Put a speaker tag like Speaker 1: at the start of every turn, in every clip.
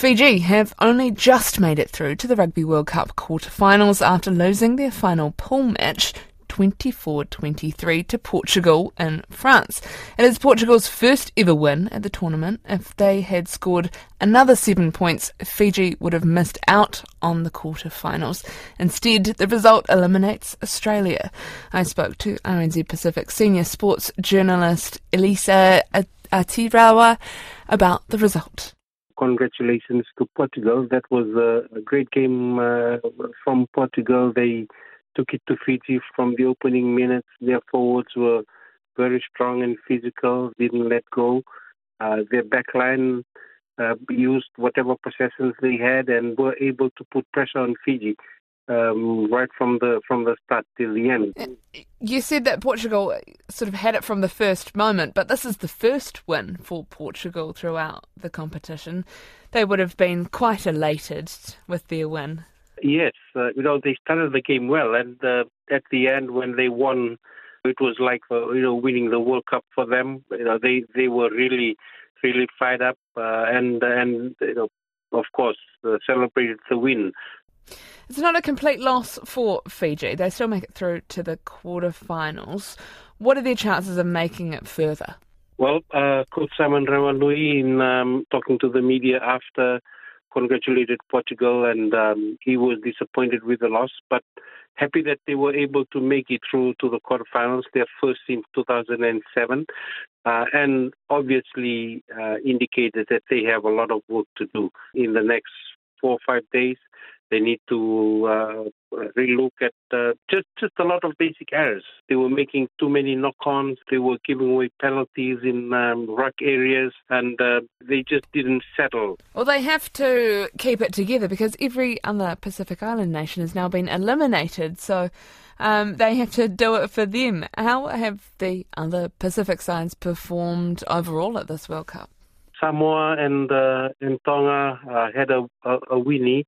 Speaker 1: Fiji have only just made it through to the Rugby World Cup quarter-finals after losing their final pool match 24-23 to Portugal in France. It is Portugal's first ever win at the tournament. If they had scored another seven points, Fiji would have missed out on the quarter-finals. Instead, the result eliminates Australia. I spoke to RNZ Pacific senior sports journalist Iliesa Tora about the result
Speaker 2: congratulations to Portugal. That was a, great game uh, from Portugal. They took it to Fiji from the opening minutes. Their forwards were very strong and physical, didn't let go. Uh, their backline uh, used whatever possessions they had and were able to put pressure on Fiji um, right from the from the start till the end.
Speaker 1: You said that Portugal sort of had it from the first moment, but this is the first win for Portugal throughout the competition. They would have been quite elated with their win.
Speaker 2: Yes, uh, you know they started the game well, and uh, at the end when they won, it was like uh, you know winning the World Cup for them. You know they they were really really fired up, uh, and and you know of course uh, celebrated the win.
Speaker 1: It's not a complete loss for Fiji. They still make it through to the quarterfinals. What are their chances of making it further?
Speaker 2: Well, uh, Coach Simon Raiwalui, in um, talking to the media after, congratulated Portugal, and um, he was disappointed with the loss, but happy that they were able to make it through to the quarterfinals, their first since 2007, uh, and obviously uh, indicated that they have a lot of work to do in the next four or five days. They need to uh, relook at uh, just just a lot of basic errors. They were making too many knock-ons. They were giving away penalties in um, ruck areas, and uh, they just didn't settle.
Speaker 1: Well, they have to keep it together because every other Pacific Island nation has now been eliminated. So. Um, they have to do it for them. How have the other Pacific sides performed overall at this World Cup?
Speaker 2: Samoa and uh, and Tonga uh, had a, a, a, win each.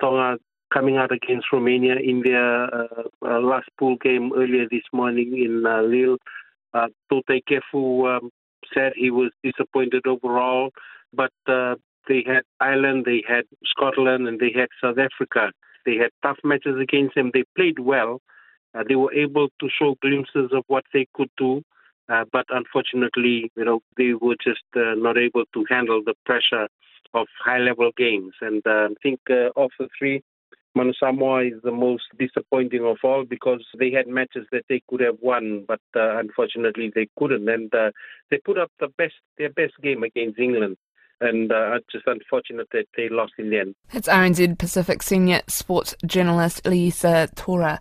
Speaker 2: Tonga coming out against Romania in their uh, uh, last pool game earlier this morning in uh, Lille. Uh, Toutai Kefu um, said he was disappointed overall, but they had Ireland, they had Scotland, and they had South Africa. They had tough matches against them. They played well. Uh, they were able to show glimpses of what they could do, uh, but unfortunately, you know, they were just uh, not able to handle the pressure of high-level games. And uh, I think uh, of the three, Manu Samoa is the most disappointing of all because they had matches that they could have won, but uh, unfortunately they couldn't. And they put up the best their best game against England. And uh, just unfortunate that they lost in the end.
Speaker 1: It's RNZ Pacific senior sports journalist Iliesa Tora.